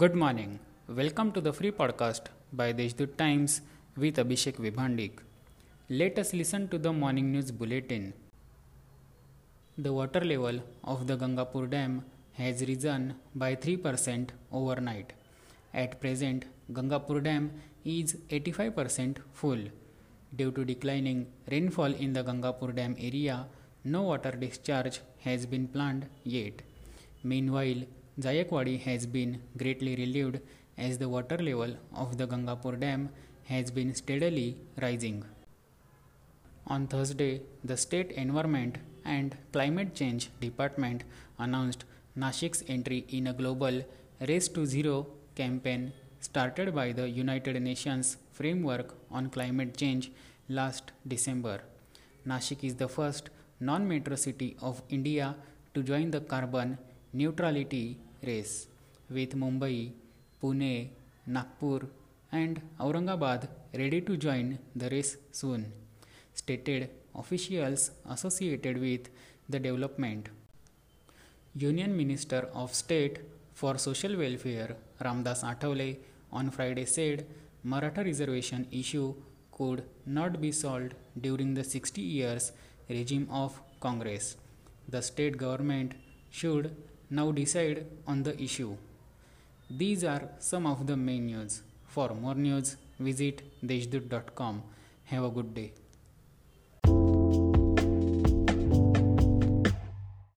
Good morning. Welcome to the free podcast by Deshdoot Times with Abhishek Vibhandik. Let us listen to the morning news bulletin. The water level of the Gangapur Dam has risen by 3% overnight. At present, Gangapur Dam is 85% full. Due to declining rainfall in the Gangapur Dam area, no water discharge has been planned yet. Meanwhile, Jayakwadi has been greatly relieved as the water level of the Gangapur Dam has been steadily rising. On Thursday, the State Environment and Climate Change Department announced Nashik's entry in a global Race to Zero campaign started by the United Nations Framework on Climate Change last December. Nashik is the first non metro city of India to join the carbon neutrality race, with Mumbai, Pune, Nagpur, and Aurangabad ready to join the race soon, stated officials associated with the development. Union Minister of State for Social Welfare Ramdas Athavale on Friday said Maratha reservation issue could not be solved during the 60 years regime of Congress. The state government should now decide on the issue. These are some of the main news. For more news, visit deshdoot.com. Have a good day.